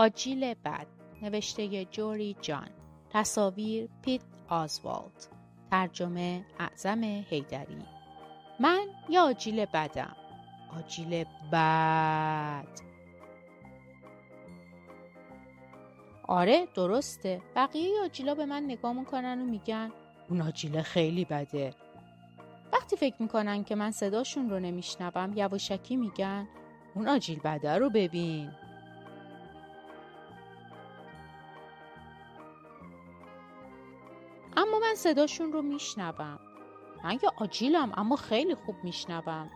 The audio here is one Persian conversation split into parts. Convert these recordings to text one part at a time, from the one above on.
آجیل بد نوشته جوری جان تصاویر پیت آزوالد ترجمه اعظم هیدری من یا آجیل بدم آجیل بد آره درسته. بقیه آجیلا به من نگاه می‌کنن و میگن اون آجیله خیلی بده. وقتی فکر می‌کنن که من صداشون رو نمیشنوم یواشکی میگن اون آجیل بده رو ببین. من صداشون رو میشنوم. من یه آجیلم اما خیلی خوب میشنوم.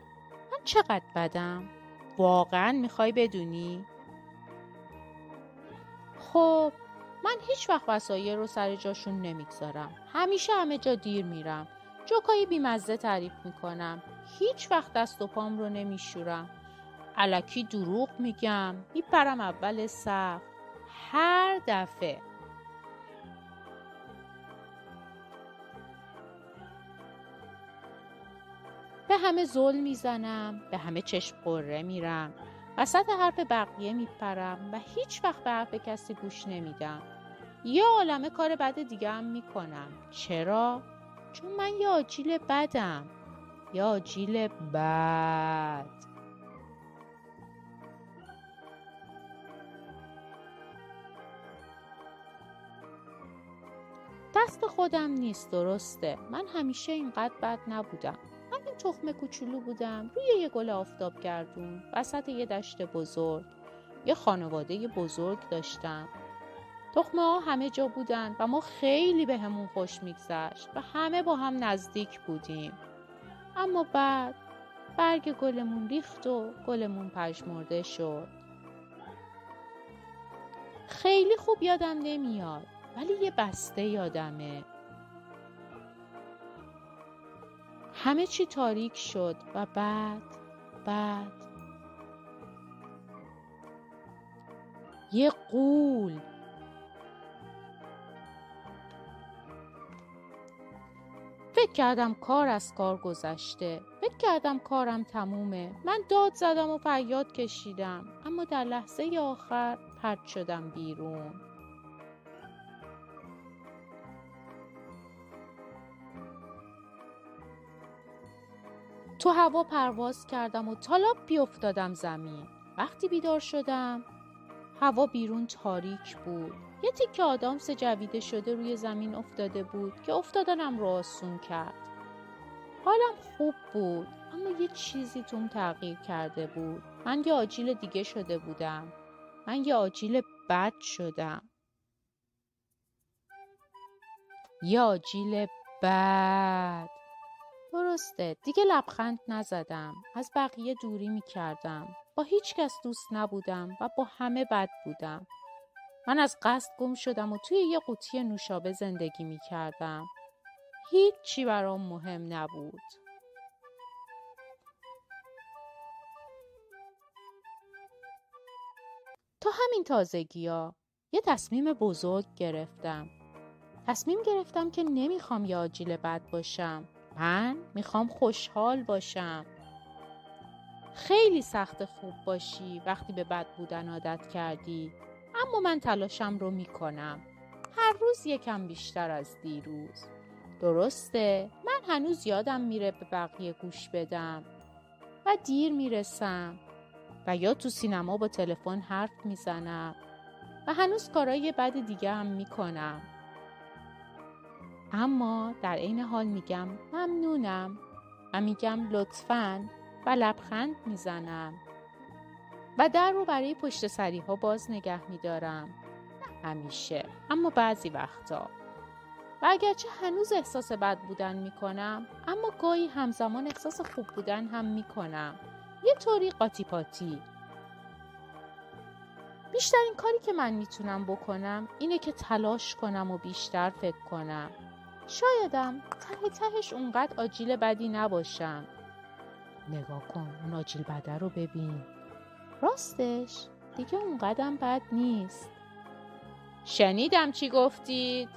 من چقدر بدم؟ واقعا می‌خوای بدونی؟ خب من هیچ وقت وسایل رو سر جاشون نمی‌گذارم. همیشه همه جا دیر میرم. جوکایی بیمزه تعریف می‌کنم. هیچ وقت دست و پام رو نمیشورم. علکی دروغ میگم. میپرم اول صف هر دفعه. به همه زل می‌زنم به همه چشم قره میرم. وسط حرف بقیه میپرم و هیچ وقت به حرف کسی گوش نمیدم. یه عالمه کار بد دیگه هم می‌کنم. چرا؟ چون من یه آجیل بدم. یه آجیل بد. دست خودم نیست درسته. من همیشه اینقدر بد نبودم. من تخم کوچولو بودم. روی یه گل آفتاب گردون. وسط یه دشت بزرگ. یه خانواده بزرگ داشتم. تخمه ها همه جا بودن و ما خیلی به همون خوش میگذشت و همه با هم نزدیک بودیم. اما بعد برگ گلمون ریخت و گلمون پژمرده شد. خیلی خوب یادم نمیاد ولی یه بسته یادمه. همه چی تاریک شد و بعد بعد. یه قول. فکر کردم کار از کار گذشته. فکر کردم کارم تمومه. من داد زدم و فریاد کشیدم. اما در لحظه آخر پرد شدم بیرون. تو هوا پرواز کردم و تالاپ بیافتادم زمین. وقتی بیدار شدم هوا بیرون تاریک بود. یه تیکه آدامس جویده شده روی زمین افتاده بود که افتادنم رو آسون کرد. حالم خوب بود اما یه چیزی توم تغییر کرده بود. من یه آجیل دیگه شده بودم. من یه آجیل بد شدم. یه آجیل بد. درسته. دیگه لبخند نزدم. از بقیه دوری می کردم با هیچ کس دوست نبودم و با همه بد بودم. من از قصد گم شدم و توی یه قوطی نوشابه زندگی می کردم هیچی برام مهم نبود. تا همین تازگی ها یه تصمیم بزرگ گرفتم. تصمیم گرفتم که نمی‌خوام یه آجیل بد باشم. من می‌خوام خوشحال باشم. خیلی سخت خوب باشی وقتی به بد بودن عادت کردی اما من تلاشم رو می‌کنم. هر روز یکم بیشتر از دیروز. درسته من هنوز یادم میره به بقیه گوش بدم و دیر می‌رسم و یا تو سینما با تلفن حرف می‌زنم و هنوز کارای بد دیگه هم می‌کنم. اما در عین حال میگم ممنونم و میگم لطفا و لبخند می‌زنم. و در رو برای پشت سری ها باز نگه میدارم. همیشه اما بعضی وقتا. و اگرچه هنوز احساس بد بودن می‌کنم اما گاهی همزمان احساس خوب بودن هم می‌کنم. یه طوری قاطی پاتی بیشترین کاری که من می‌تونم بکنم اینه که تلاش کنم و بیشتر فکر کنم. شایدم ته تهش اونقدر آجیل بدی نباشم. نگاه کن اون آجیل بده رو ببین. راستش؟ دیگه اونقدر بد نیست. شنیدم چی گفتید؟